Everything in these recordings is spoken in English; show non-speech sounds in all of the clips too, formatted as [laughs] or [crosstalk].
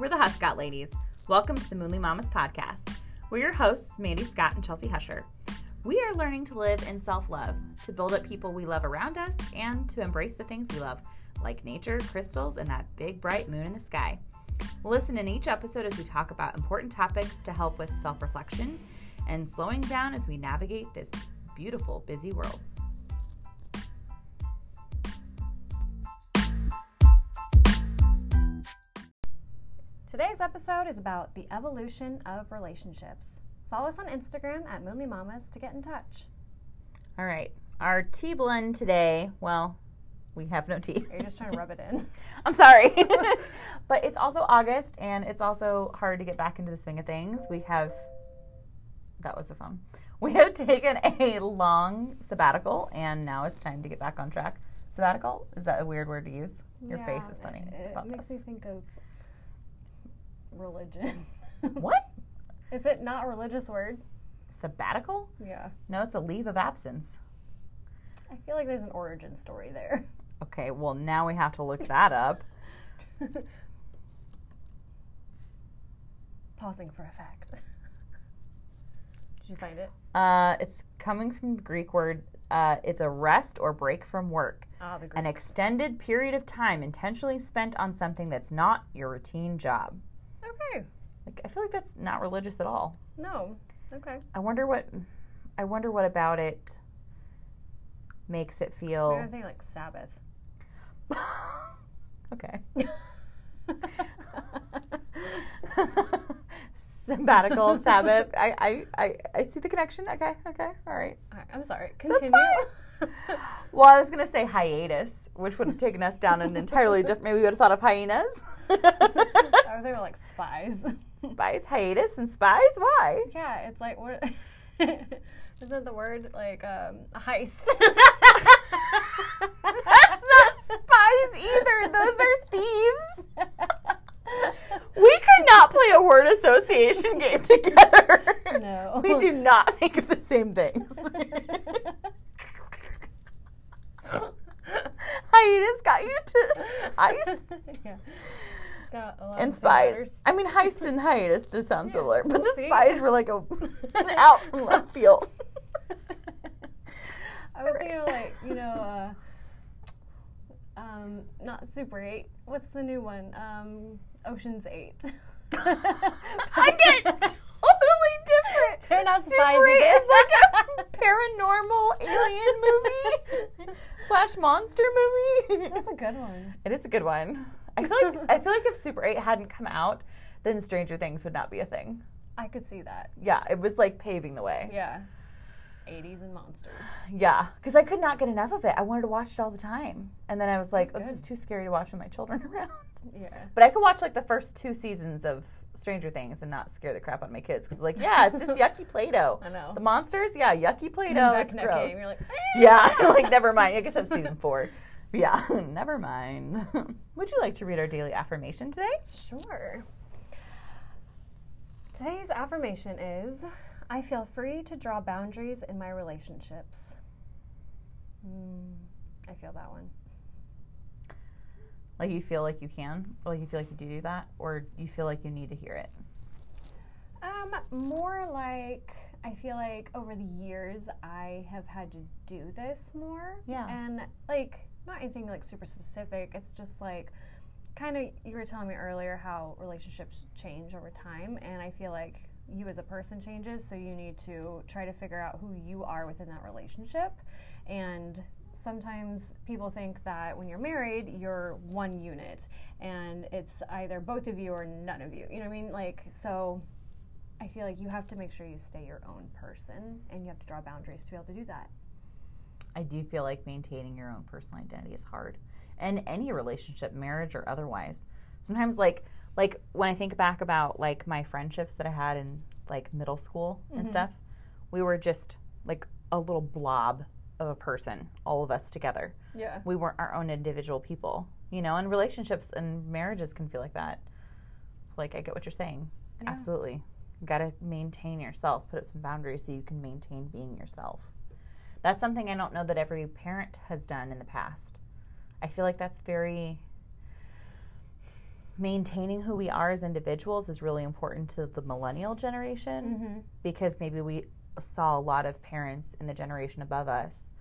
We're the Huscott ladies. Welcome to the Moonly Mamas podcast. We're your hosts, Mandy Scott and Chelsea Husher. We are learning to live in self love, to build up people we love around us, and to embrace the things we love, like nature, crystals, and that big bright moon in the sky. Listen in each episode as we talk about important topics to help with self reflection and slowing down as we navigate this beautiful, busy world. Today's episode is about the evolution of relationships. Follow us on Instagram at Moonly Mamas to get in touch. All right. Our tea blend today, well, we have no tea. You're you just trying to rub it in? [laughs] I'm sorry. [laughs] [laughs] but it's also August and it's also hard to get back into the swing of things. We have, that was the phone. We have taken a long sabbatical and now it's time to get back on track. Sabbatical? Is that a weird word to use? Your Yeah, face is funny. It, about makes this. me think of religion. [laughs] What? Is it not a religious word? Sabbatical? Yeah. No, it's a leave of absence. I feel like there's an origin story there. Okay, well, now we have to look that up. [laughs] Pausing for effect. [laughs] Did you find it? Uh, it's coming from the Greek word, uh, it's a rest or break from work. Ah, the An extended period of time intentionally spent on something that's not your routine job. Okay. Like I feel like that's not religious at all. No. Okay. I wonder what I wonder what about it makes it feel I'm thinking like Sabbath. [laughs] okay. [laughs] Sabbatical Sabbath. I, I, I, I see the connection. Okay, okay, all right. All right, I'm sorry. Continue. [laughs] Well, I was gonna say hiatus, which would have taken us down an entirely different. Maybe we would have thought of hyenas. [laughs] Was thinking like spies. spies, hiatus, and spies. Why? yeah, it's like what? [laughs] Isn't the word like um, a heist? [laughs] That's not spies either. Those are thieves. We could not play a word association game together. No. We do not think of the same things. Hiatus got you to heist yeah. Got a lot and spies. I mean, [laughs] heist and hiatus just sound similar, but the see? spies were like a [laughs] [laughs] out from left field. I was thinking of like you know, uh, um, not Super Eight. What's the new one? Um, Ocean's Eight. Again, totally different. They're not Super spies 8 is like a paranormal alien movie slash monster movie. That's a good one. It is a good one. I feel like I feel like if Super 8 hadn't come out, then Stranger Things would not be a thing. I could see that. Yeah, it was like paving the way. Yeah. 80s and monsters. Yeah, because I could not get enough of it. I wanted to watch it all the time, and then I was like, oh, "This is too scary to watch with my children [laughs] around." Yeah. But I could watch like the first two seasons of Stranger Things and not scare the crap out of my kids because, like, yeah, it's just [laughs] yucky Play-Doh. I know. The monsters, yeah, yucky Play-Doh. back It's gross. game, you're like, Yeah, [laughs] ah! like never mind. I guess that's season four. Yeah, [laughs] never mind. [laughs] Would you like to read our daily affirmation today? Sure. Today's affirmation is I feel free to draw boundaries in my relationships. Mm, I feel that one. Like you feel like you can, or like you feel like you do do that, or you feel like you need to hear it. Um, more like I feel like over the years I have had to do this more. Yeah. And like not anything like super specific. It's just like kind of you were telling me earlier how relationships change over time and I feel like you as a person changes so you need to try to figure out who you are within that relationship and sometimes people think that when you're married you're one unit and it's either both of you or none of you you know what i mean like so i feel like you have to make sure you stay your own person and you have to draw boundaries to be able to do that I do feel like maintaining your own personal identity is hard. And any relationship, marriage or otherwise. Sometimes like like when I think back about like my friendships that I had in like middle school and Mhm. stuff, we were just like a little blob of a person, all of us together. yeah We weren't our own individual people, you know, and relationships and marriages can feel like that. Like I get what you're saying. Yeah. Absolutely. You got to maintain yourself, put up some boundaries so you can maintain being yourself. That's something I don't know that every parent has done in the past. I feel like that's very maintaining who we are as individuals is really important to the millennial generation Mm-hmm. because maybe we saw a lot of parents in the generation above us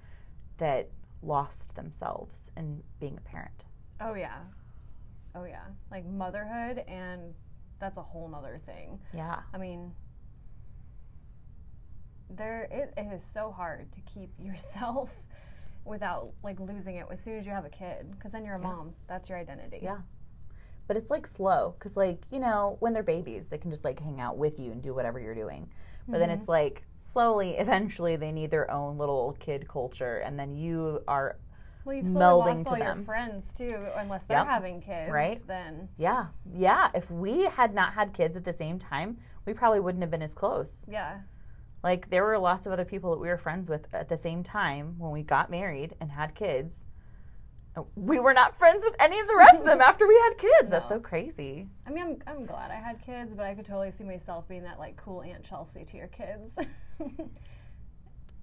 that lost themselves in being a parent. Oh yeah. Oh yeah. Like motherhood and that's a whole nother thing. Yeah. I mean there it, it is so hard to keep [laughs] yourself without like losing it as soon as you have a kid because then you're a mom that's your identity Yeah. But it's like slow because, like, you know, when they're babies, they can just like hang out with you and do whatever you're doing. But then it's mm-hmm. like slowly, eventually, they need their own little kid culture, and then you are, well you've melding lost to all your them. friends too unless they're Yep. having kids Right. then yeah, yeah. If we had not had kids at the same time, we probably wouldn't have been as close. yeah Like, there were lots of other people that we were friends with at the same time when we got married and had kids. We were not friends with any of the rest of them [laughs] after we had kids. That's so crazy. I mean, I'm, I'm glad I had kids, but I could totally see myself being that like cool Aunt Chelsea to your kids. [laughs]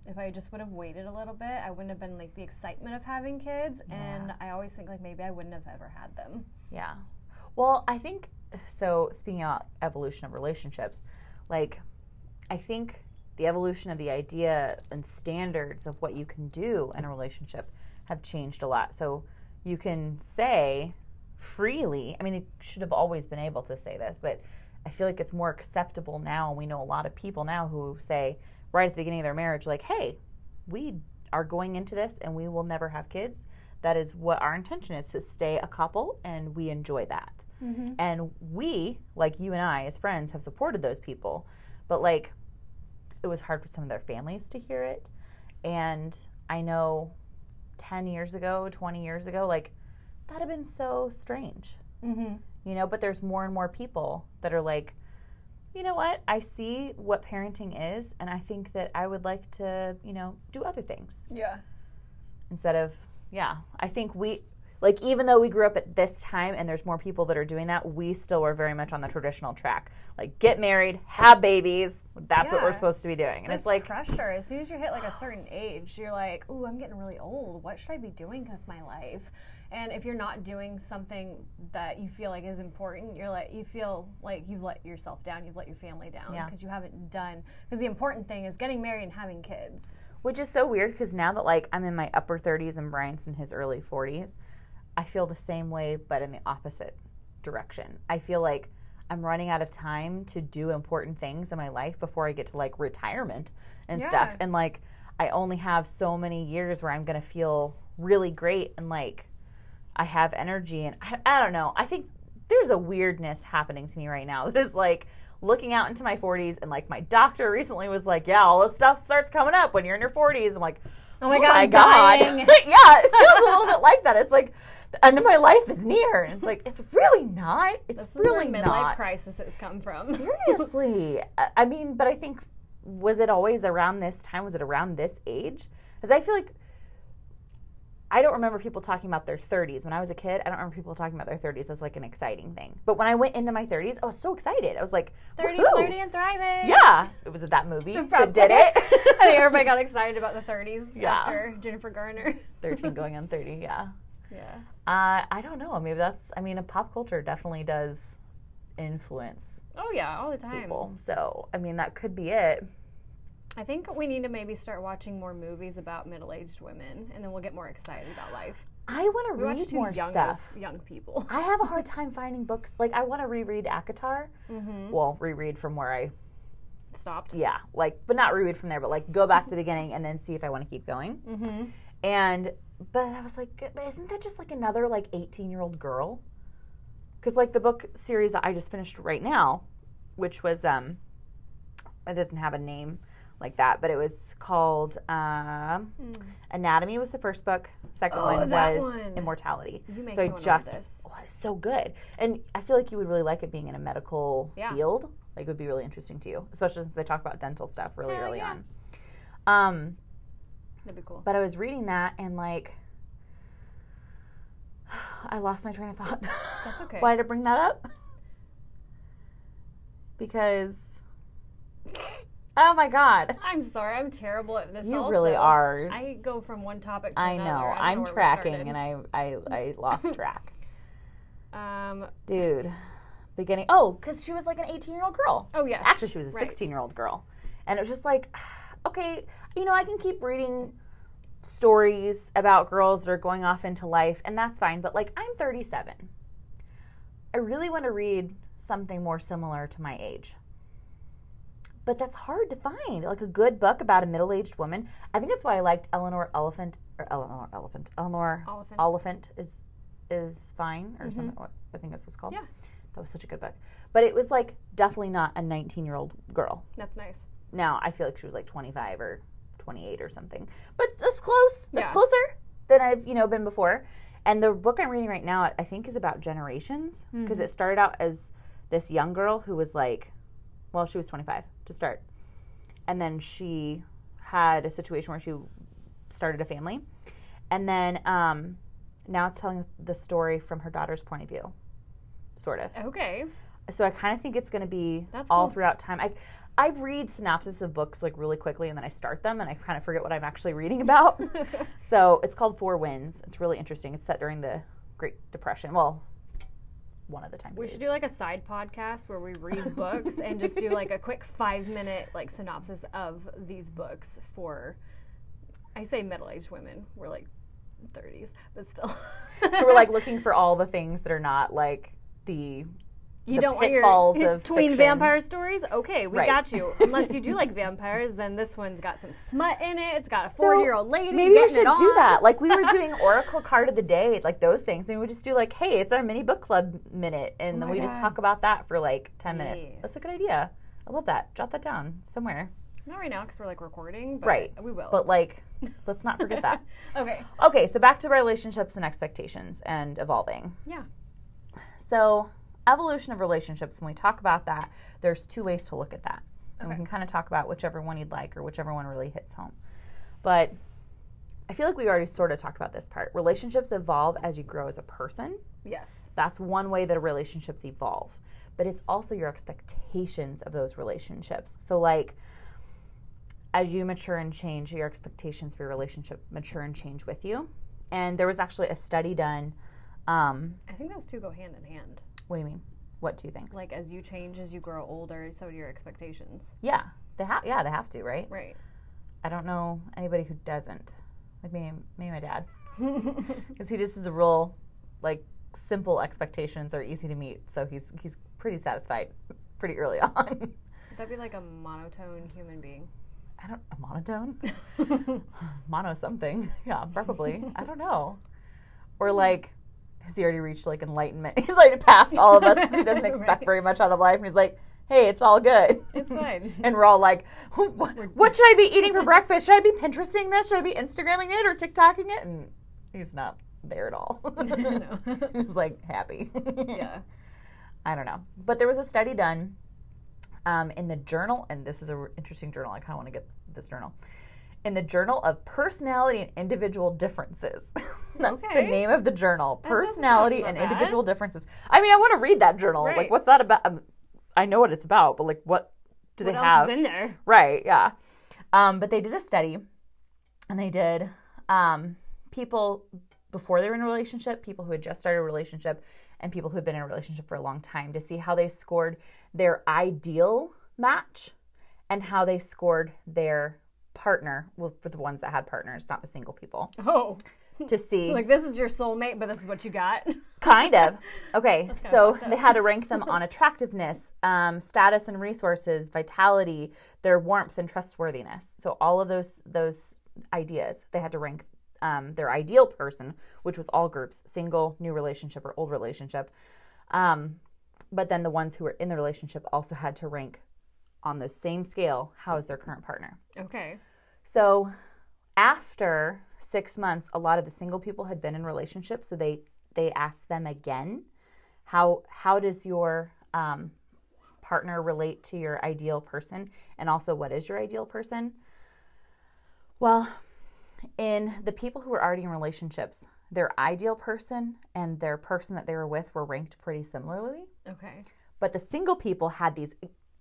if I just would have waited a little bit, I wouldn't have been like the excitement of having kids, and I always think like maybe I wouldn't have ever had them. Yeah. Well, I think so. Speaking about evolution of relationships, like I think the evolution of the idea and standards of what you can do in a relationship have changed a lot. So you can say freely. I mean, it should have always been able to say this, but I feel like it's more acceptable now. And we know a lot of people now who say right at the beginning of their marriage, like, "Hey, we are going into this, and we will never have kids." that is what our intention is to stay a couple and we enjoy that. And we like you and i as friends have supported those people. But like it was hard for some of their families to hear it. And i know 10 years ago 20 years ago like that had been so strange. Mm-hmm. you know but there's more and more people that are like you know what i see what parenting is and i think that i would like to you know do other things Yeah. instead of yeah i think we like even though we grew up at this time and there's more people that are doing that we still were very much on the traditional track like get married have babies that's what we're supposed to be doing and There's it's like pressure. As soon as you hit like a certain age, you're like, "Ooh, I'm getting really old. What should I be doing with my life?" And if you're not doing something that you feel like is important, you're like you feel like you've let yourself down, you've let your family down Yeah. because you haven't done. Because the important thing is getting married and having kids. which is so weird because now that like i'm in my upper 30s and brian's in his early 40s i feel the same way but in the opposite direction i feel like i'm running out of time to do important things in my life before i get to like retirement and stuff and like i only have so many years where i'm going to feel really great and like i have energy and I, I don't know. I think there's a weirdness happening to me right now [laughs] that is like looking out into my 40s and like my doctor recently was like yeah all this stuff starts coming up when you're in your 40s i'm like Oh my oh God, I'm god. [laughs] yeah it feels a little bit like that. It's like the end of my life is near. And it's like it's really not. It's This is really where midlife not. crisis has come from. [laughs] seriously. I mean but i think was it always around this time? Was it around this age? Because i feel like I don't remember people talking about their 30s. When I was a kid, I don't remember people talking about their 30s as like an exciting thing. But when I went into my 30s, I was so excited. I was like, 30, "Woohoo!" flirty, and thriving. Yeah, it was at that movie [laughs] that did it. [laughs] I think everybody got excited about the 30s Yeah. after Jennifer Garner. [laughs] 13 going on 30, yeah. Yeah. Uh, I don't know. Maybe that's, I mean, a pop culture definitely does influence Oh yeah, all the time. people. So, I mean, that could be it. I think we need to maybe start watching more movies about middle-aged women, and then we'll get more excited about life. I want to read more young stuff. young people. I have a hard time finding books. Like, I want to reread ACOTAR. Mm-hmm. Well, reread from where I Stopped. yeah, like, but not reread from there, but like go back to the beginning and then see if I want to keep going. Mm-hmm. And, but I was like, isn't that just like another like 18 year old girl? Because like the book series that I just finished right now, which was, um, it doesn't have a name like that, but it was called um, Anatomy was the first book. Second. Oh, one was one. Immortality. So I me wanna read just, oh, it's so good. And I feel like you would really like it being in a medical Yeah. field. Like, it would be really interesting to you, especially since they talk about dental stuff really Hell early yeah. on. Um, That'd be cool. but I was reading that and like, [sighs] I lost my train of thought. That's okay. [laughs] Why did I bring that up? [laughs] Because, oh my God, I'm sorry. I'm terrible at this. you also. really are. I go from one topic to I another. know. I don't I'm know tracking and I, I, I lost [laughs] track. Um, Dude, beginning. Oh, because she was like an 18 year old girl. oh yeah. Actually, she was a Right. 16 year old girl. And it was just like, [sighs] okay, you know, I can keep reading stories about girls that are going off into life, and that's fine. But like, I'm 37. I really want to read something more similar to my age. But that's hard to find, like a good book about a middle aged woman. I think that's why I liked Eleanor Elephant, or Eleanor Elephant. Eleanor Elephant, Oliphant is is fine, or mm-hmm. something. I think that's what's called. Yeah. That was such a good book. But it was like definitely not a 19 year old girl. That's nice. Now I feel like she was like 25 or 28 or something. But that's close. That's Yeah. closer than I've you know been before. And the book I'm reading right now, I think, is about generations because mm-hmm. it started out as this young girl who was like, well, she was 25 to start, and then she had a situation where she started a family, and then um, now it's telling the story from her daughter's point of view, sort of Okay. so I kind of think it's going to be That's all cool. throughout time. I I read synopsis of books like really quickly and then I start them and I kind of forget what I'm actually reading about. [laughs] so it's called Four Winds. It's really interesting. It's set during the Great Depression. Well, one of the time We periods. should do like a side podcast where we read [laughs] books and just do like a quick five minute like synopsis of these books for I say middle aged women. We're like thirties, but still. so we're like looking [laughs] for all the things that are not like the you the don't want your pitfalls of [laughs] tween fiction. vampire stories? Okay, we Right. got you. [laughs] Unless you do like vampires, then this one's got some smut in it. It's got a forty year old lady Maybe we should do that. Like we were doing [laughs] Oracle card of the day, like those things, and we just do like, hey, it's our mini book club minute, and oh then my we just talk about that for like ten minutes. That's a good idea. I love that. Jot that down somewhere. Not right now because we're like recording, but Right. we will. But like, let's not forget that. okay. Okay, so back to relationships and expectations and evolving. Yeah. So, evolution of relationships, when we talk about that, there's two ways to look at that. And we can kind of talk about whichever one you'd like or whichever one really hits home. But I feel like we already sort of talked about this part. Relationships evolve as you grow as a person. Yes. That's one way that relationships evolve. But it's also your expectations of those relationships. So, like, as you mature and change, your expectations for your relationship mature and change with you. And there was actually a study done. Um, I think those two go hand in hand. What do you mean? What two things? Like as you change, as you grow older, so do your expectations. yeah, they have. Yeah, they have to, right? Right. I don't know anybody who doesn't. Like me, maybe my dad, [laughs] because he just is a real, like, simple expectations are easy to meet. So he's he's pretty satisfied pretty early [laughs] on. Would that be like a monotone human being? I don't a monotone, [laughs] mono something. Yeah, probably. I don't know. Or like, has he already reached like enlightenment? [laughs] He's like past all of us because he doesn't [laughs] expect Right. very much out of life. And he's like, hey, it's all good. It's fine. [laughs] and we're all like, what, what should I be eating for breakfast? Should I be Pinteresting this? Should I be Instagramming it or TikToking it? And he's not there at all. No. he's like happy. yeah. I don't know. But there was a study done um, in the journal, and this is an interesting journal. I kind of want to get this journal. In the Journal of Personality and Individual Differences. That's the name of the journal. Personality and that. Individual Differences. I mean, I want to read that journal. Like, what's that about? Um, I know what it's about, but like, what do What they have? in there? Right, yeah. Um, but they did a study, and they did um, people before they were in a relationship, people who had just started a relationship, and people who had been in a relationship for a long time to see how they scored their ideal match and how they scored their partner, well, for the ones that had partners, not the single people, Oh. To [laughs] see Like this is your soulmate, but this is what you got. [laughs] Kind of. Okay, kinda so up. they had to rank them on attractiveness, um, status and resources, vitality, their warmth and trustworthiness. So all of those those ideas, they had to rank um, their ideal person, which was all groups: single, new relationship, or old relationship. Um, but then the ones who were in the relationship also had to rank on the same scale. How is their current partner? okay. So after six months, a lot of the single people had been in relationships, so they they asked them again, how how does your um, partner relate to your ideal person, and also what is your ideal person? Well, in the people who were already in relationships, their ideal person and their person that they were with were ranked pretty similarly. Okay. But the single people had these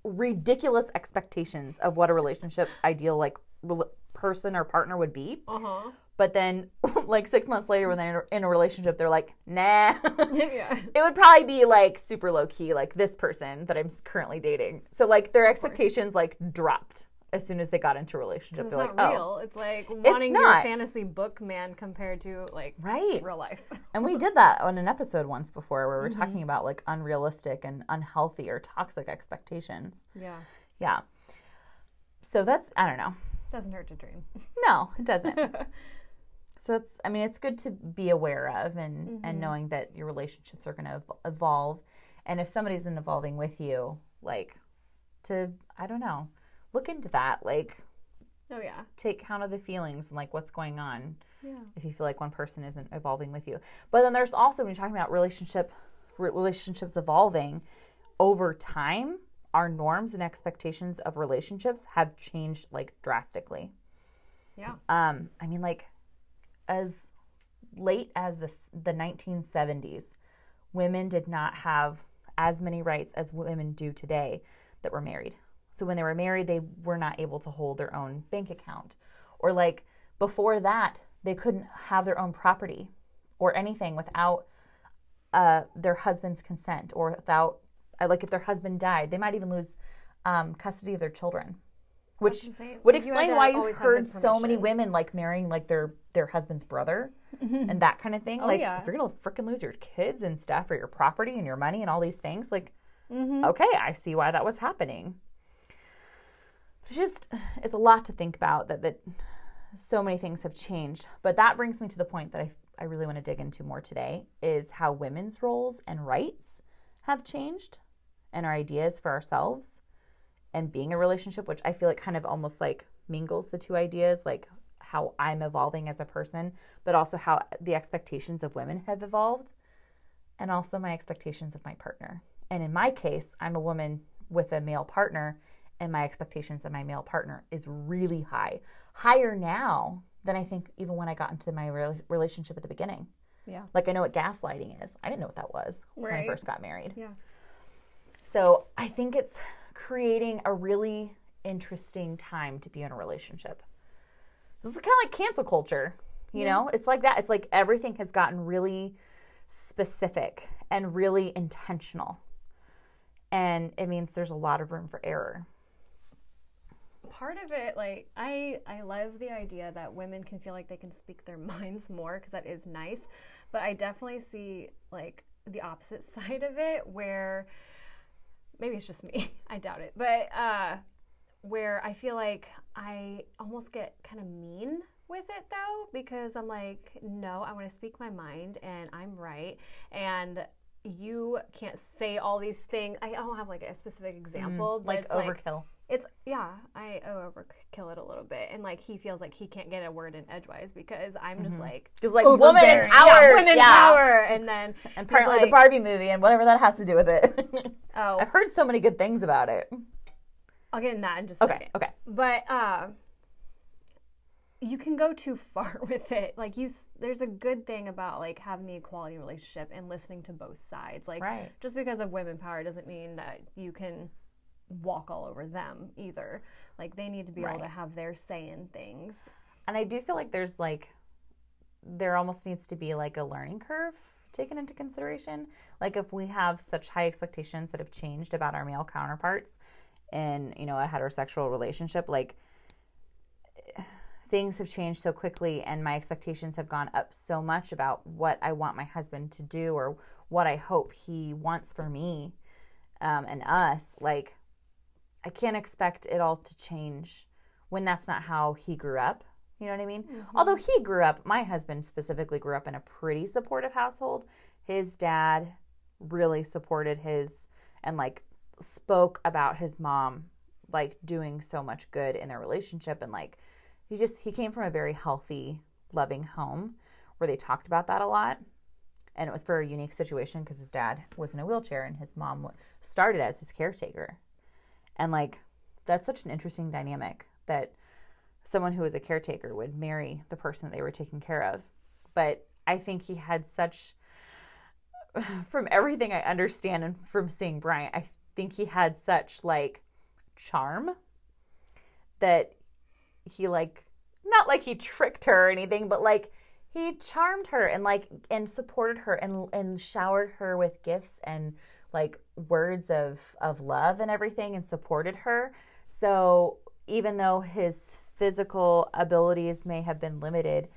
ridiculous expectations of what a relationship ideal like person or partner would be. Uh huh. but then [laughs] like six months later when they're in a relationship they're like nah [laughs] yeah. [laughs] it would probably be like super low key like this person that i'm currently dating so like their expectations like dropped as soon as they got into a relationship It's they're not like real. It's like wanting your not. fantasy book man compared to like oh right real life. and we did that on an episode once before where we were talking about like unrealistic and unhealthy or toxic expectations yeah. yeah so that's i don't know Doesn't hurt to dream. [laughs] no it doesn't [laughs] so it's i mean it's good to be aware of and Mm-hmm. and knowing that your relationships are going to evolve and if somebody's in evolving with you like to i don't know look into that like Oh yeah. take count of the feelings and like what's going on Yeah. if you feel like one person isn't evolving with you but then there's also when you're talking about relationship relationships evolving over time our norms and expectations of relationships have changed like drastically Yeah. um, I mean, like as late as the the 1970s, women did not have as many rights as women do today that were married. So when they were married, they were not able to hold their own bank account, or like before that, they couldn't have their own property or anything without uh, their husband's consent, or without like if their husband died, they might even lose um, custody of their children which would Like, you explain to why you've heard so many women like marrying like their their husband's brother [laughs] and that kind of thing. like Oh, yeah. if you're gonna freaking lose your kids and stuff or your property and your money and all these things, like Mm-hmm. okay, I see why that was happening. It's just it's a lot to think about that that so many things have changed. But that brings me to the point that I I really want to dig into more today is how women's roles and rights have changed and our ideas for ourselves and being a relationship, which I feel like kind of almost like mingles the two ideas, like how I'm evolving as a person, but also how the expectations of women have evolved, and also my expectations of my partner. And in my case, I'm a woman with a male partner, and my expectations of my male partner is really high, higher now than I think even when I got into my rela- relationship at the beginning. Yeah. Like I know what gaslighting is. I didn't know what that was when I first got married. Yeah. So I think it's creating a really interesting time to be in a relationship. This is kind of like cancel culture, you know? It's like that. It's like everything has gotten really specific and really intentional. And it means there's a lot of room for error. part of it like i i love the idea that women can feel like they can speak their [laughs] minds more because that is nice but i definitely see like the opposite [laughs] side of it where maybe it's just me [laughs] i doubt it but uh where i feel like i almost get kind of mean with it though because i'm like no i want to speak my mind and i'm right and you can't say all these things i don't have like a specific example but Like it's like overkill. It's yeah, I overkill it a little bit, and like he feels like he can't get a word in edgewise because I'm just like Because like woman overbearing. power, yeah, women yeah. power, and then And he's apparently the Barbie movie and whatever that has to do with it. [laughs] Oh, I've heard so many good things about it. I'll get in that in just a Okay, second. okay. But uh, you can go too [laughs] far with it. Like you, there's a good thing about like having the equality relationship and listening to both sides. Like Right. just because of women power doesn't mean that you can walk all over them either. Like they need to be able to have their say in things. And I do feel like there's like there almost needs to be like a learning curve taken into consideration. Like if we have such high expectations that have changed about our male counterparts in, you know, a heterosexual relationship, like things have changed so quickly and my expectations have gone up so much about what I want my husband to do or what I hope he wants for me um, and us. Like I can't expect it all to change when that's not how he grew up. You know what I mean? Mm-hmm. Although he grew up, my husband specifically grew up in a pretty supportive household. His dad really supported his and like spoke about his mom like doing so much good in their relationship and like he just he came from a very healthy, loving home where they talked about that a lot. And it was for a unique situation because his dad was in a wheelchair and his mom started as his caretaker. And like that's such an interesting dynamic that someone who was a caretaker would marry the person they were taking care of. But I think he had such [sighs] from everything I understand and from seeing Bryant, I think he had such like charm that he like not like he tricked her or anything, but like he charmed her and like and supported her and and showered her with gifts and like words of of love and everything and supported her. So even though his physical abilities may have been limited,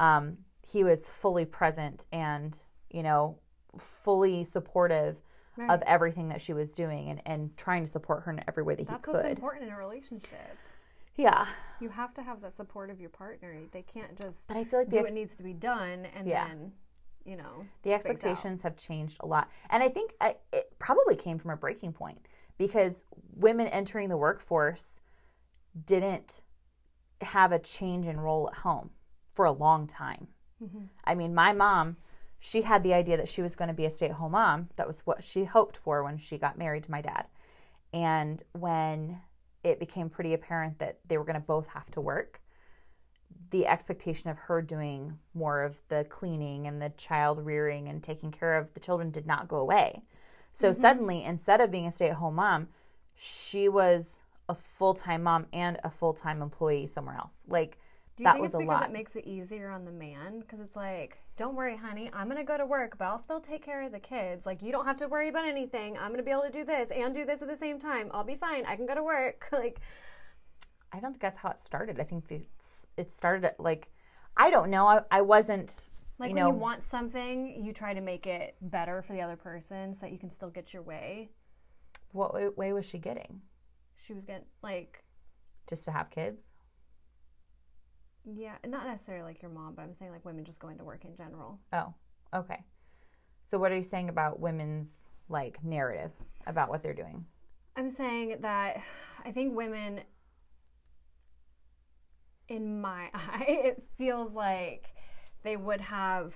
um, he was fully present and you know fully supportive Right. of everything that she was doing and, and trying to support her in every way that That's he could. That's what's important in a relationship. Yeah. You have to have that support of your partner. They can't just But I feel like do the what needs to be done and Yeah. then, you know, the expectations have changed a lot. And i think uh, it probably came from a breaking point because women entering the workforce didn't have a change in role at home for a long time. Mhm. i mean my mom she had the idea that she was going to be a stay-at-home mom. That was what she hoped for when she got married to my dad. And when it became pretty apparent that they were going to both have to work the expectation of her doing more of the cleaning and the child rearing and taking care of the children did not go away. So mm-hmm. suddenly, instead of being a stay at home mom, she was a full time mom and a full time employee somewhere else. Like, Do you that think was it's because lot. it makes it easier on the man? Because it's like, don't worry, honey, I'm gonna go to work, but I'll still take care of the kids. Like, you don't have to worry about anything. I'm gonna be able to do this and do this at the same time. I'll be fine. I can go to work. [laughs] like, I don't think that's how it started. I think it's, it started at like, I don't know. I, I wasn't, like you when know, you want something, you try to make it better for the other person so that you can still get your way. what way, way was she getting? She was getting like, Just to have kids? yeah, not necessarily like your mom, but I'm saying like women just going to work in general. Oh, okay. So, what are you saying about women's like narrative about what they're doing? I'm saying that I think women, in my [laughs] eye, it feels like they would have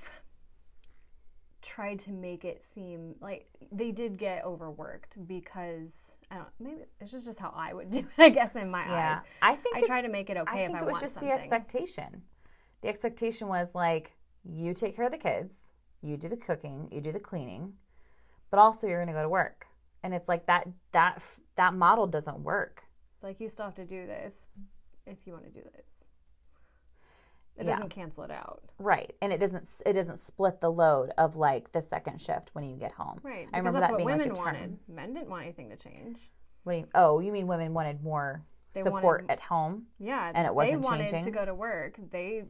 tried to make it seem like they did get overworked because I don't maybe it's just just how I would [laughs] do it I guess in my Yeah, eyes. I think I try to make it okay I if think I it was just something. the expectation. The expectation was like, you take care of the kids, you do the cooking, you do the cleaning, but also you're going to go to work. And it's like that that that model doesn't work. like you still have to do this if you want to do this. It Yeah. doesn't cancel it out. Right. And it doesn't it doesn't split the load of like the second shift when you get home. Right. Because I remember that's that what being women like a term. wanted. Men didn't want anything to change. What do you, oh, you mean women wanted more They support wanted- at home? Yeah, And it wasn't they wanted to go to work. They,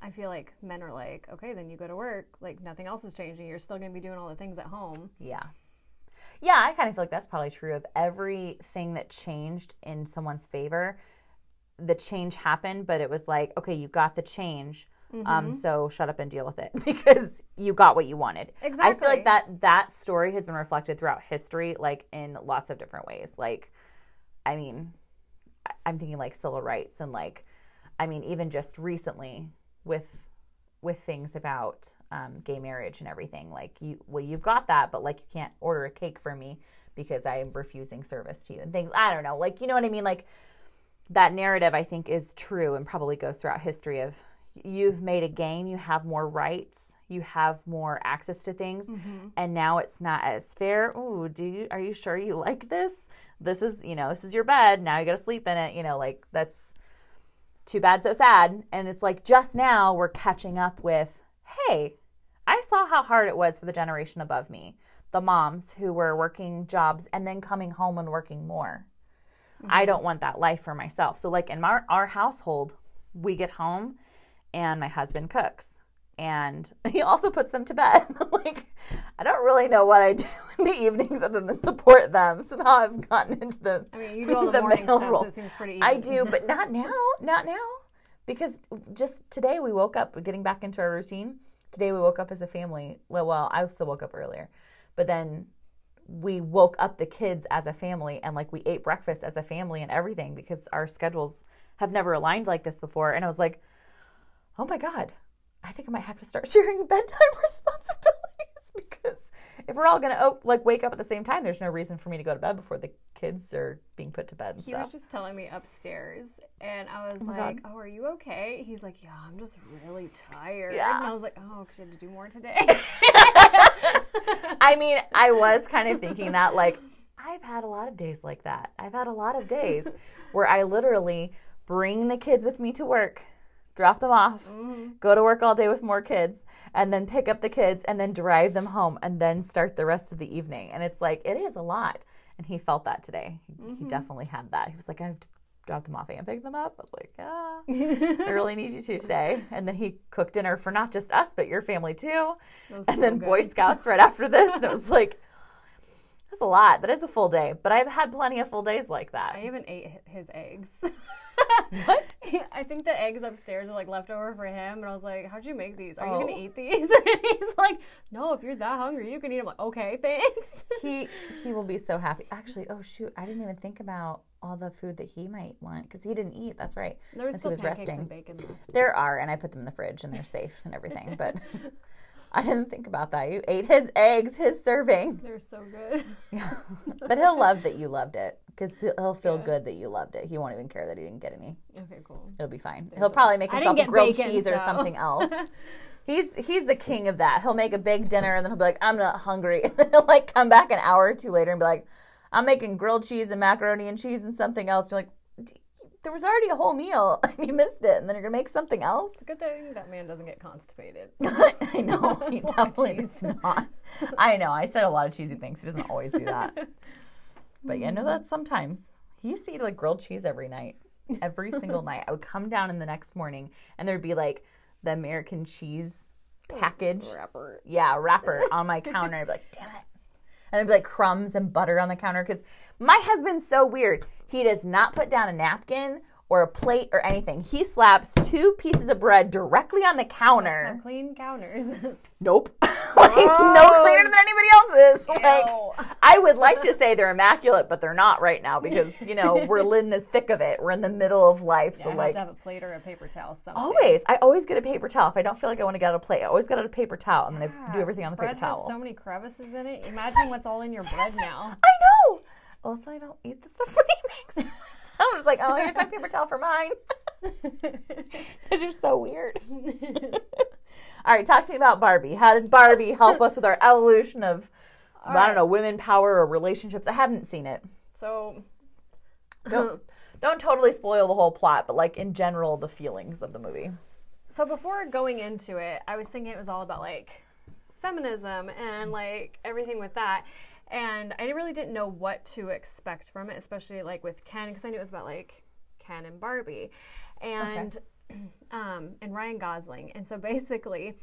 I feel like men are like, okay, then you go to work. Like nothing else is changing. You're still going to be doing all the things at home. Yeah. Yeah, I kind of feel like that's probably true of everything that changed in someone's favor. The change happened, but it was like, okay, you got the change. Mm-hmm. Um, so shut up and deal with it [laughs] because you got what you wanted. Exactly. I feel like that that story has been reflected throughout history, like in lots of different ways. Like, I mean, I'm thinking like civil rights and like, I mean, even just recently with with things about um, gay marriage and everything. Like, you well, you've got that, but like, you can't order a cake for me because I am refusing service to you and things. I don't know, like, you know what I mean? Like, that narrative I think is true and probably goes throughout history of you've made a gain, you have more rights, you have more access to things, mm-hmm. and now it's not as fair. Ooh, do you are you sure you like this? This is you know this is your bed. Now you got to sleep in it. You know like that's too bad, so sad. And it's like just now we're catching up with hey, I saw how hard it was for the generation above me, the moms who were working jobs and then coming home and working more. I mm-hmm. don't want that life for myself. So, like in my, our household, we get home and my husband cooks and [laughs] he also puts them to bed. [laughs] like, I don't really know what I do [laughs] in the evenings other than support them. Somehow I've gotten into the. I mean, you do all the, morning male stuff, role. so it seems pretty. Even. I do, but not now. Not now. Because just today we woke up, we're getting back into our routine. Today we woke up as a family. Well, well, I still woke up earlier, but then we woke up the kids as a family and like we ate breakfast as a family and everything because our schedules have never aligned like this before. And I was like, oh my God, I think I might have to start [laughs] sharing bedtime [laughs] responsibilities [laughs] because if we're all gonna oh, like wake up at the same time, there's no reason for me to go to bed before the kids are being put to bed and He stuff. was just telling me upstairs, and I was oh my like, God. "Oh, are you okay?" He's like, "Yeah, I'm just really tired." Yeah. And I was like, "Oh, because you had to do more today." [laughs] I mean, I was kind of thinking that, like, I've had a lot of days like that. I've had a lot of days [laughs] where I literally bring the kids with me to work, drop them off, Mhm. go to work all day with more kids, and then pick up the kids and then drive them home and then start the rest of the evening. And it's like, it is a lot. And he felt that today. He, he definitely had that. He was like, I have to drop them off and picked them up. I was like, yeah, [laughs] I really need you to today. And then he cooked dinner for not just us, but your family too. And so then good. Boy Scouts right after this. And it was [laughs] like, that's a lot. That is a full day. But I've had plenty of full days like that. I even ate his eggs. [laughs] What? I think the eggs upstairs are like leftover for him, and I was like, "How'd you make these? Are you Oh. gonna eat these?" And he's like, "No, if you're that hungry, you can eat them." I'm like, "Okay, thanks." he he will be so happy. Actually, oh shoot, I didn't even think about all the food that he might want because he didn't eat. That's right. There was As he still was pancakes resting. and bacon left. There are, and I put them in the fridge and they're safe and everything. [laughs] But I didn't think about that. You ate his eggs, his serving. They're so good. [laughs] Yeah. but he'll love that you loved it because he'll feel Yeah. good that you loved it. He won't even care that he didn't get any. Okay, cool. It'll be fine. He'll probably make himself a grilled bacon, cheese or so. something else. [laughs] He's he's the king of that. He'll make a big dinner and then he'll be like, I'm not hungry. And then he'll like come back an hour or two later and be like, I'm making grilled cheese and macaroni and cheese and something else. You're like, there was already a whole meal [laughs] and you missed it, and then you're gonna make something else. It's a good thing that man doesn't get constipated. [laughs] I know [laughs] he That's a lot of definitely does not. I know. I said a lot of cheesy things. He doesn't always do that. But yeah, no, that sometimes. He used to eat like grilled cheese every night, every single night. I would come down in the next morning, and there'd be like the American cheese package, wrapper. yeah, wrapper on my counter. I'd be like, damn it. And there'd be like crumbs and butter on the counter because my husband's so weird. He does not put down a napkin or a plate or anything. He slaps two pieces of bread directly on the counter. Clean counters. [laughs] Nope. [laughs] like, no cleaner than anybody else's. Like, I would like to say they're immaculate, but they're not right now because, you know, [laughs] we're in the thick of it. We're in the middle of life. Yeah, so, I like, have to have a plate or a paper towel. Something. always, I always get a paper towel. If I don't feel like I want to get out a plate, I always get out a paper towel and then I do everything on the bread paper towel. has so many crevices in it. Imagine what's all in your bread now. I know. Also, I don't eat the stuff he makes. I'm just like, oh, here's my paper towel for mine. [laughs] Because you're so weird. [laughs] All right, talk to me about Barbie. How did Barbie help us with our evolution of, I don't know, women power or relationships? I haven't seen it. so, Don't [laughs] don't totally spoil the whole plot, but like in general, the feelings of the movie. so before going into it, I was thinking it was all about like feminism and like everything with that. And I really didn't know what to expect from it, especially like with Ken, because I knew it was about like Ken and Barbie, and [clears throat] um, and Ryan Gosling. And so [laughs] basically,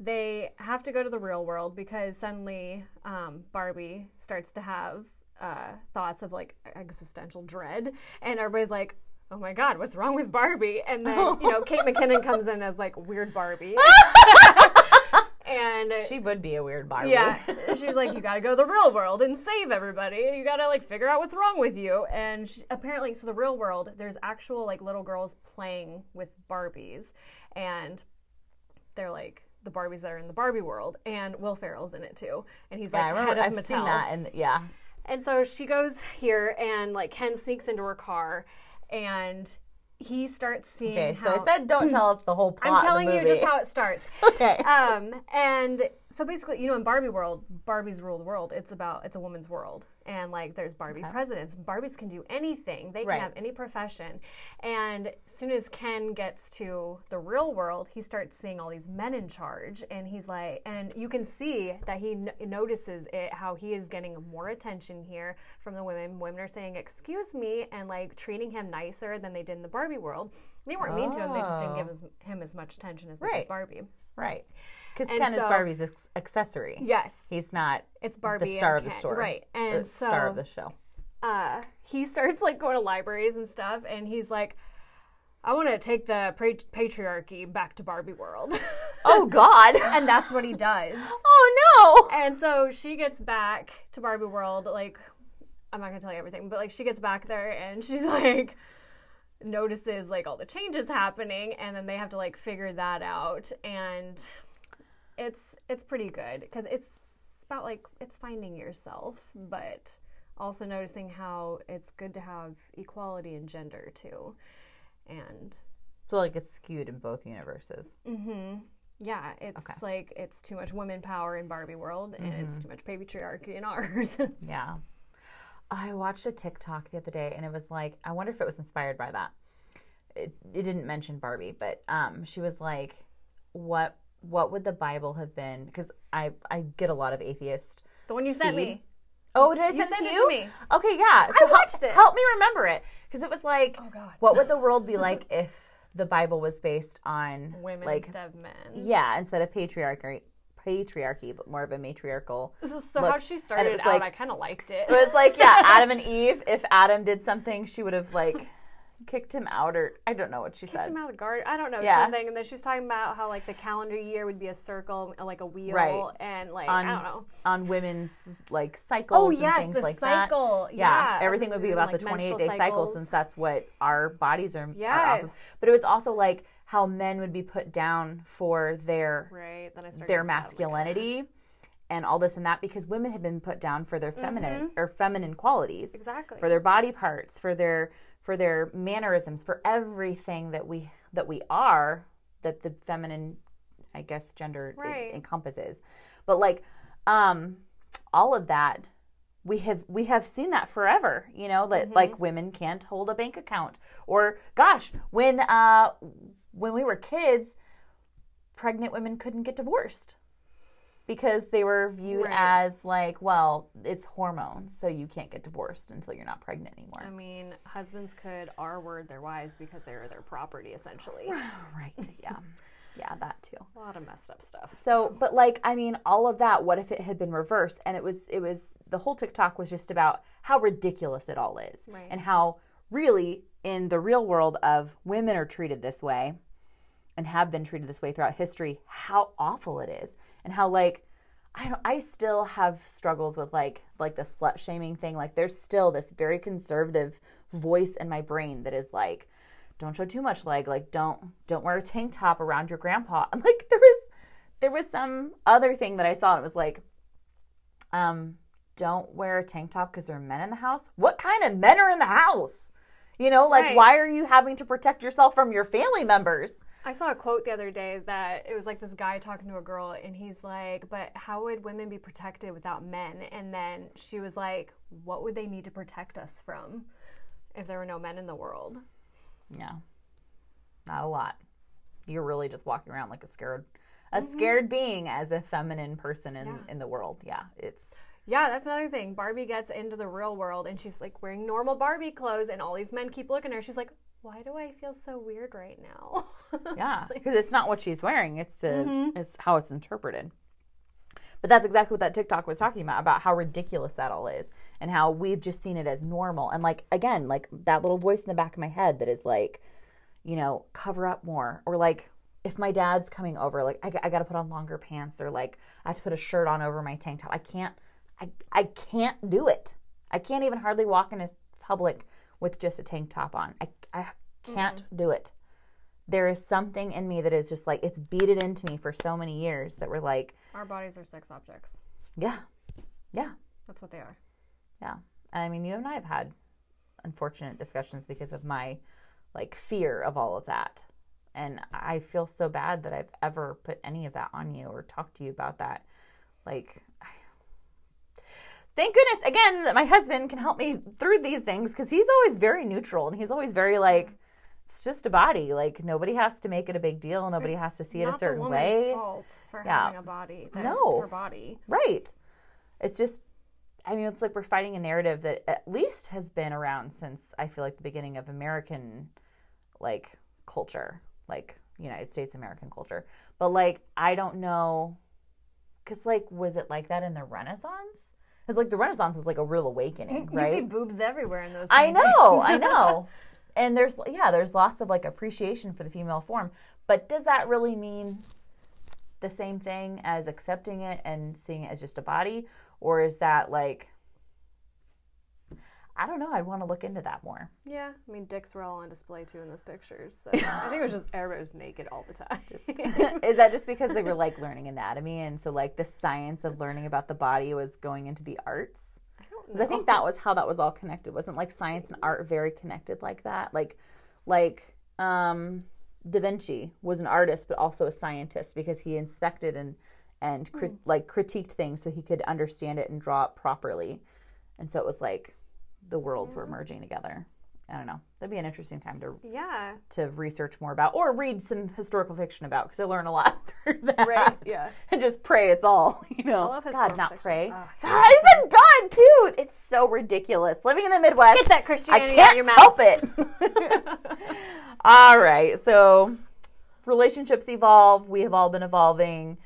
they have to go to the real world because suddenly um, Barbie starts to have uh, thoughts of like existential dread, and everybody's like. Oh my God! What's wrong with Barbie? And then [laughs] you know Kate McKinnon comes in as like weird Barbie, [laughs] and She would be a weird Barbie. yeah, [laughs] she's like, you gotta go to the real world and save everybody. You gotta like figure out what's wrong with you. And she, apparently, so the real world, there's actual like little girls playing with Barbies, and they're like the Barbies that are in the Barbie world, and Will Ferrell's in it too, and he's Yeah, I like remember. head of I've Mattel. seen that, and yeah, And so she goes here, and like Ken sneaks into her car, and he starts seeing. okay. So how, I said, don't tell us the whole [clears throat] plot. I'm telling you just how it starts. [laughs] Okay. um, and so basically, you know, in Barbie world, Barbie's ruled world. It's about it's a woman's world, and like there's Barbie Okay. presidents. Barbies can do anything. They can Right. have any profession. And as soon as Ken gets to the real world, he starts seeing all these men in charge, and he's like, and you can see that he n- notices it how he is getting more attention here from the women. Women are saying, "Excuse me," and like treating him nicer than they did in the Barbie world. They weren't mean to him. They just didn't give Oh. him as much attention as they Right. did Barbie. right. Because Ken is Barbie's ex- accessory. Yes, He's not it's Barbie. the star of the Ken. story. right? the And so star of the show. uh, he starts like going to libraries and stuff, and he's like, "I want to take the patriarchy back to Barbie world," [laughs] Oh God. and that's what he does. [laughs] oh no. And so she gets back to Barbie world, like I'm not gonna tell you everything, but like she gets back there and she's [laughs] like notices like all the changes happening, and then they have to like figure that out, and it's it's pretty good because it's about like it's finding yourself, but also noticing how it's good to have equality in gender too, and So like it's skewed in both universes. Mm-hmm. Yeah, it's Okay. like it's too much women power in Barbie world, and it's too much patriarchy in ours. [laughs] Yeah. I watched a TikTok the other day and it was like, I wonder if it was inspired by that. it, it didn't mention Barbie, but um, she was like, "What what would the Bible have been?" Because I I get a lot of atheist. The one you sent me. Oh, did I You send it to it you? to me. Okay, yeah. So help, watched it. Help me remember it because it was like, Oh God. what would the world be [laughs] like if the Bible was based on Women like instead of men. yeah, instead of patriarchy, patriarchy, but more of a matriarchal. So, so how she it started out, like- I kind of liked it. It was like yeah, [laughs] Adam and Eve. If Adam did something, she would have like kicked him out, or I don't know what she Kicked said. him out of the garden. I don't know Yeah. something, and then she's talking about how like the calendar year would be a circle, like a wheel, Right. and like on I don't know. on women's like cycles Oh and yes, things the like that. cycle. Yeah, Yeah, everything would be about like the 28 menstrual day cycle since that's what our bodies are, are off of. Yes. But it was also like how men would be put down for their Right. Their like, masculinity and all this and that because women had been put down for their feminine or feminine qualities Mm-hmm. Exactly. for their body parts for their for their mannerisms for everything that we that we are that the feminine i guess gender en- Right. encompasses but like um all of that we have we have seen that forever you know that Mm-hmm. like women can't hold a bank account or gosh when uh when we were kids pregnant women couldn't get divorced because they were viewed Right. as like well it's hormones so you can't get divorced until you're not pregnant anymore. I mean, husbands could R word their wives because they were their property, essentially. [laughs] right yeah yeah that too A lot of messed up stuff. So, but like, I mean, all of that. What if it had been reversed? And it was, it was the whole TikTok was just about how ridiculous it all is, Right. and how really in the real world of women are treated this way, and have been treated this way throughout history. How awful it is, and how like. I don't, I still have struggles with like like the slut shaming thing. Like there's still this very conservative voice in my brain that is like, don't show too much leg. Like don't don't wear a tank top around your grandpa. And [laughs] like there was there was some other thing that I saw and it was like, um, don't wear a tank top because there are men in the house. What kind of men are in the house? You know, like Right. why are you having to protect yourself from your family members? I saw a quote the other day that it was like this guy talking to a girl, and he's like, But how would women be protected without men? And then she was like, What would they need to protect us from if there were no men in the world? Yeah, not a lot. You're really just walking around like a scared, a mm-hmm. scared being as a feminine person in Yeah. in the world. Yeah, it's Yeah, that's another thing. Barbie gets into the real world and she's like wearing normal Barbie clothes, and all these men keep looking at her. She's like, Why do I feel so weird right now? [laughs] Yeah, because it's not what she's wearing; it's the mm-hmm. it's how it's interpreted. But that's exactly what that TikTok was talking about about how ridiculous that all is, and how we've just seen it as normal. And like again, like that little voice in the back of my head that is like, you know, cover up more, or like if my dad's coming over, like I, I got to put on longer pants, or like I have to put a shirt on over my tank top. I can't, I I can't do it. I can't even hardly walk in a public with just a tank top on. I I can't do it there is something in me that is just like it's beaded into me for so many years that we're like, Our bodies are sex objects. yeah, yeah, That's what they are. yeah. And I mean, you and I have had unfortunate discussions because of my like fear of all of that. And I feel so bad that I've ever put any of that on you or talked to you about that. Like, thank goodness again that my husband can help me through these things because he's always very neutral and he's always very like, it's just a body. Like nobody has to make it a big deal. Nobody has to see it a certain way. fault for Yeah. having a body. That's No. her body. Right. It's just, I mean, it's like we're fighting a narrative that at least has been around since I feel like the beginning of American, like, culture, like United States American culture. But, like, I don't know, because, like, was it like that in the Renaissance? Because, like, the Renaissance was like a real awakening, right? [laughs] You see boobs everywhere in those. I know, I [laughs] know. And there's, yeah, there's lots of like appreciation for the female form. But does that really mean the same thing as accepting it and seeing it as just a body? Or is that like, I don't know. I'd want to look into that more. Yeah, I mean, dicks were all on display too in those pictures. So [laughs] I think it was just everybody was naked all the time. [laughs] is that just because they were like learning anatomy and so like the science of learning about the body was going into the arts? I don't 'Cause I think that was how that was all connected. Wasn't like science and art very connected like that? Like, like um, Da Vinci was an artist but also a scientist because he inspected and and crit- like critiqued things so he could understand it and draw it properly. And so it was like the worlds were merging together. I don't know. That'd be an interesting time to Yeah. to research more about or read some historical fiction about because I learn a lot [laughs] through that. Right, yeah. And just pray it's all, [laughs] you know. love God, not fiction. pray. Oh, God, I said God too. It's so ridiculous. Living in the Midwest. Get that I Christianity can't out of your mouth. help it. [laughs] all right. So relationships evolve. We have all been evolving.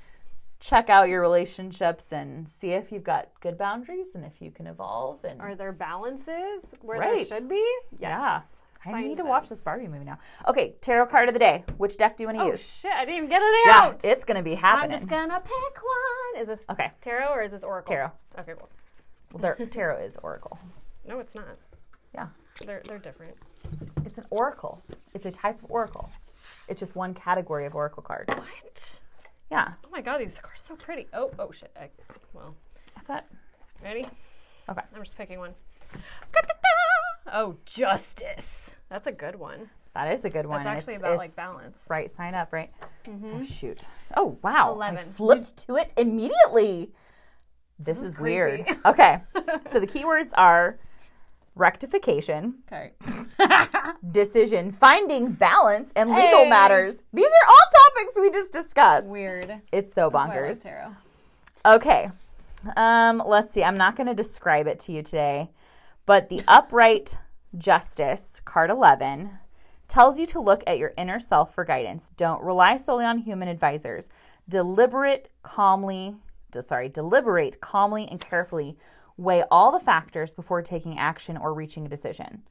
Check out your relationships and see if you've got good boundaries and if you can evolve. And Are there balances where there should be? yeah, Yes. I Find need to watch this Barbie movie now. Okay, tarot card of the day. Which deck do you want to use? Oh use? shit! I didn't even get it Yeah, out. it's gonna be happening. I'm just gonna pick one. Is this Okay, tarot or is this oracle? tarot. Okay, cool. Well, there, tarot is oracle. No, it's not. Yeah, They're they're different. it's an oracle. It's a type of oracle. It's just one category of oracle card. What? Yeah, Oh my god, these are so pretty. Oh oh shit. I, well, I thought. ready? Okay. I'm just picking one. Oh, justice. That's a good one. That is a good one. It's actually It's- about, like, balance. Right, sign up, right? So mm-hmm. shoot. Oh wow. I 11. flipped to it immediately. This, is, is weird. [laughs] Okay. [laughs] so the keywords are rectification, Okay. [laughs] decision, finding balance, and legal Hey. matters. These are all topics we just discussed. Weird. It's so That's why I love bonkers. tarot. Okay. Um, let's see. I'm not going to describe it to you today, but the upright justice, card 11, tells you to look at your inner self for guidance. Don't rely solely on human advisors. Deliberate, calmly, sorry, deliberate calmly and carefully. Weigh all the factors before taking action or reaching a decision.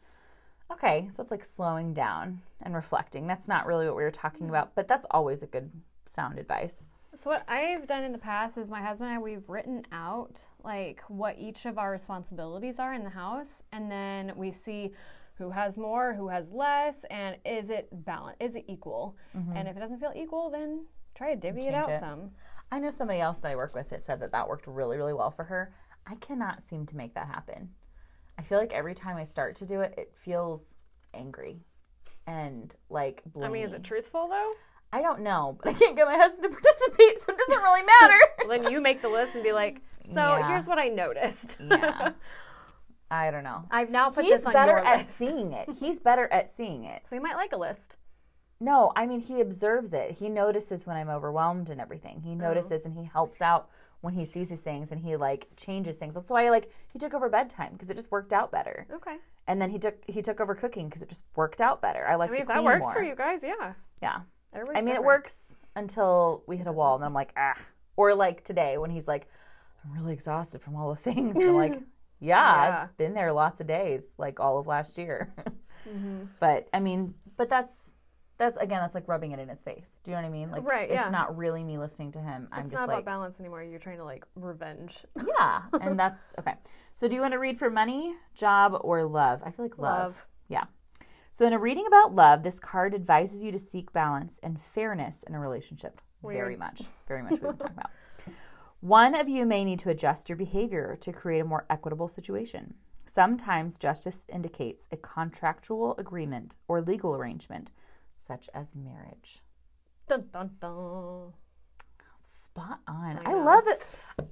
Okay, so it's like slowing down and reflecting. That's not really what we were talking mm-hmm. about, but that's always a good sound advice. So what I've done in the past is my husband and I we've written out like what each of our responsibilities are in the house and then we see who has more, who has less and is it balanced? Is it equal? Mm-hmm. And if it doesn't feel equal then try to divvy it out it. some. I know somebody else that I work with that said that that worked really, really well for her. I cannot seem to make that happen. I feel like every time I start to do it, it feels angry and like I mean, is it truthful though? I don't know, but I can't get my husband to [laughs] participate, so it doesn't really matter. [laughs] Well, then you make the list and be like, so Yeah. here's what I noticed. yeah, [laughs] I don't know. I've now put He's this on better your at list. seeing it. He's better at seeing it. So you might like a list. No, I mean he observes it. He notices when I'm overwhelmed and everything. Oh. He notices and he helps out when he sees these things and he like changes things. That's why like he took over bedtime because it just worked out better. Okay. And then he took he took over cooking because it just worked out better. I like I mean, to if that works more. for you guys, yeah. Yeah, Everybody's I mean it works until we hit a wall and I'm like ah. Or like today when he's like, I'm really exhausted from all the [laughs] things. And I'm like, yeah, [laughs] Yeah. I've been there lots of days, like all of last year. [laughs] Mm-hmm. But I mean, but that's that's again, that's like rubbing it in his face. Do you know what I mean? Like, Right, it's yeah. not really me listening to him. I'm It's just not like, about balance anymore. You're trying to like revenge. yeah, [laughs] and that's okay. So, do you want to read for money, job, or love? I feel like love. Love. Yeah. So, in a reading about love, this card advises you to seek balance and fairness in a relationship. Very much, very much what we're talking about. [laughs] One of you may need to adjust your behavior to create a more equitable situation. Sometimes justice indicates a contractual agreement or legal arrangement, such as marriage. Dun dun dun. Spot on. I I, love it.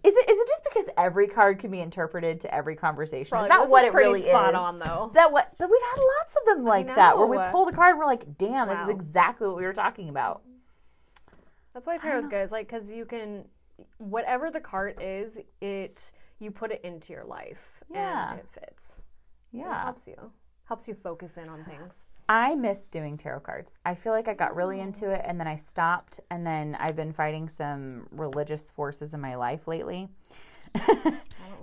Is it is it just because every card can be interpreted to every conversation? Probably- is that this what is it really spot is? on though. That what? But we've had lots of them like that where we pull the card and we're like, "Damn, this is exactly what we were talking about." That's why tarot's good. It's like because you can, whatever the card is, it you put it into your life Yeah. and it fits. It Yeah, helps you. Helps you focus in on things. I miss doing tarot cards. I feel like I got really into it and then I stopped, and then I've been fighting some religious forces in my life lately. [laughs]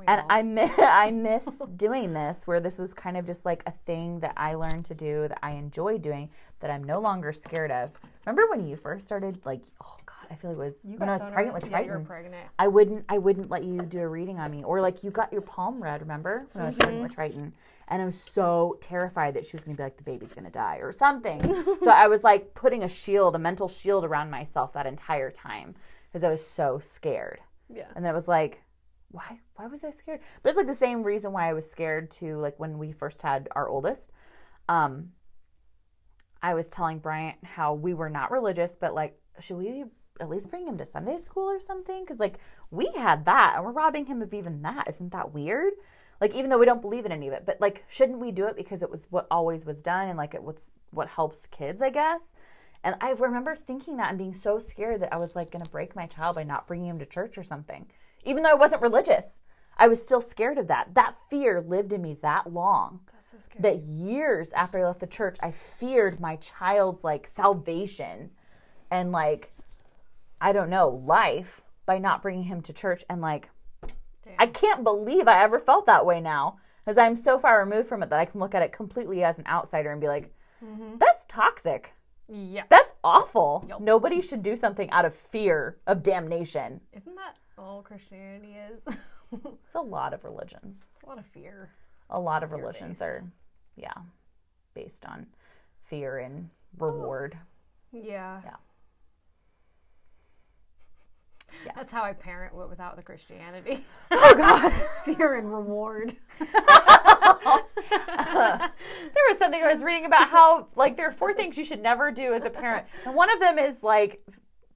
And all? I miss, [laughs] I miss doing this, where this was kind of just like a thing that I learned to do, that I enjoy doing, that I'm no longer scared of. Remember when you first started? Like, oh god, I feel like it was you when I was so pregnant with to get you were Triton. pregnant. I wouldn't, I wouldn't let you do a reading on me, or like you got your palm read. Remember when I was pregnant Mm-hmm. with Triton, and I was so terrified that she was going to be like the baby's going to die or something. so I was like putting a shield, a mental shield around myself that entire time because I was so scared. Yeah. And then it was like, why why was I scared? But it's like the same reason why I was scared to like when we first had our oldest. Um I was telling Bryant how we were not religious, but like should we at least bring him to Sunday school or something? Cuz like we had that and we're robbing him of even that. Isn't that weird? Like even though we don't believe in any of it, but like shouldn't we do it because it was what always was done and like it was what helps kids, I guess. And I remember thinking that and being so scared that I was like going to break my child by not bringing him to church or something. Even though I wasn't religious, I was still scared of that. That fear lived in me that long That's so that years after I left the church, I feared my child's like salvation and like, I don't know, life by not bringing him to church. And like, Damn. I can't believe I ever felt that way now because I'm so far removed from it that I can look at it completely as an outsider and be like, mm-hmm. that's toxic. yeah. That's awful. Yup. Nobody should do something out of fear of damnation. Isn't that all Christianity is? [laughs] it's a lot of religions. It's a lot of fear. A lot of religions Fear-based. are, yeah, based on fear and reward. Yeah. Yeah. Yeah. That's how I parent without the Christianity. [laughs] Oh, God. [laughs] fear and reward. [laughs] there was something I was reading about how like there are four things you should never do as a parent, and one of them is like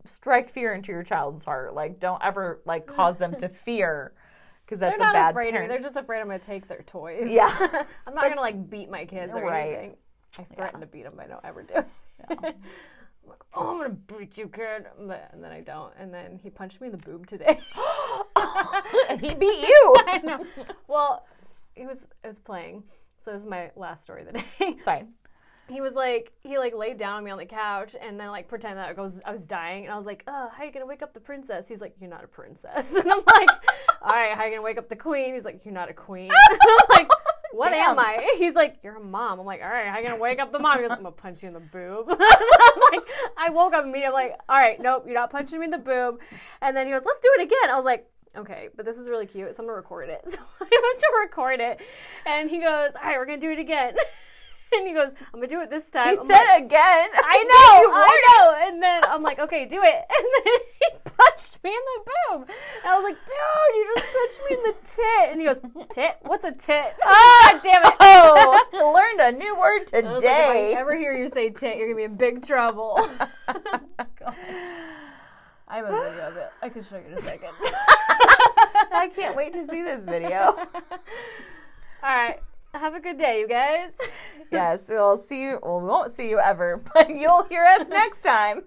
strike fear into your child's heart. Like don't ever like cause them to fear because that's They're a bad afraid of me. parent. They're just afraid I'm going to take their toys. Yeah. I'm not going to like beat my kids or Right. anything. I threaten to beat them, but I don't ever do. I'm like, oh, I'm going to beat you, kid. But- And then I don't. And then he punched me in the boob today. [laughs] he [laughs] beat you. I know. Well, he was I was playing. So this is my last story of the day. It's fine. [laughs] he was like he like laid down on me on the couch and then like pretended that I was I was dying and I was like, oh, how are you gonna wake up the princess? He's like, you're not a princess. And I'm like, all right, how are you gonna wake up the queen? He's like, you're not a queen. I'm like, what am I? [laughs] He's like, you're a mom. I'm like, all right, how you gonna wake up the mom? He goes, I'm gonna punch you in the boob. [laughs] I'm like, I woke up immediately. I'm like, all right, nope, you're not punching me in the boob. And then he goes, let's do it again. I was like. Okay, but this is really cute, so I'm gonna record it. [laughs] So I went to record it, and he goes, "All right, we're gonna do it again." [laughs] And he goes, "I'm gonna do it this time." He I'm said like, again. I [laughs] know, I know. And then I'm like, okay, do it. [laughs] And then he punched me in the boob. And I was like, dude, you just punched me in the tit. And he goes, tit? What's a tit? Ah, damn it. Oh, I learned a new word I like, today. if I ever hear you say tit, you're gonna be in big trouble. God. I have a video of it. I can show you in a second. I can't wait to see this video. All right. Have a good day, you guys. [laughs] yes, we'll see you. Well, we won't see you ever, [laughs] but you'll hear us [laughs] next time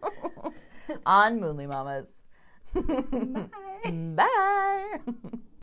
on Moonly Mamas. Bye. Bye.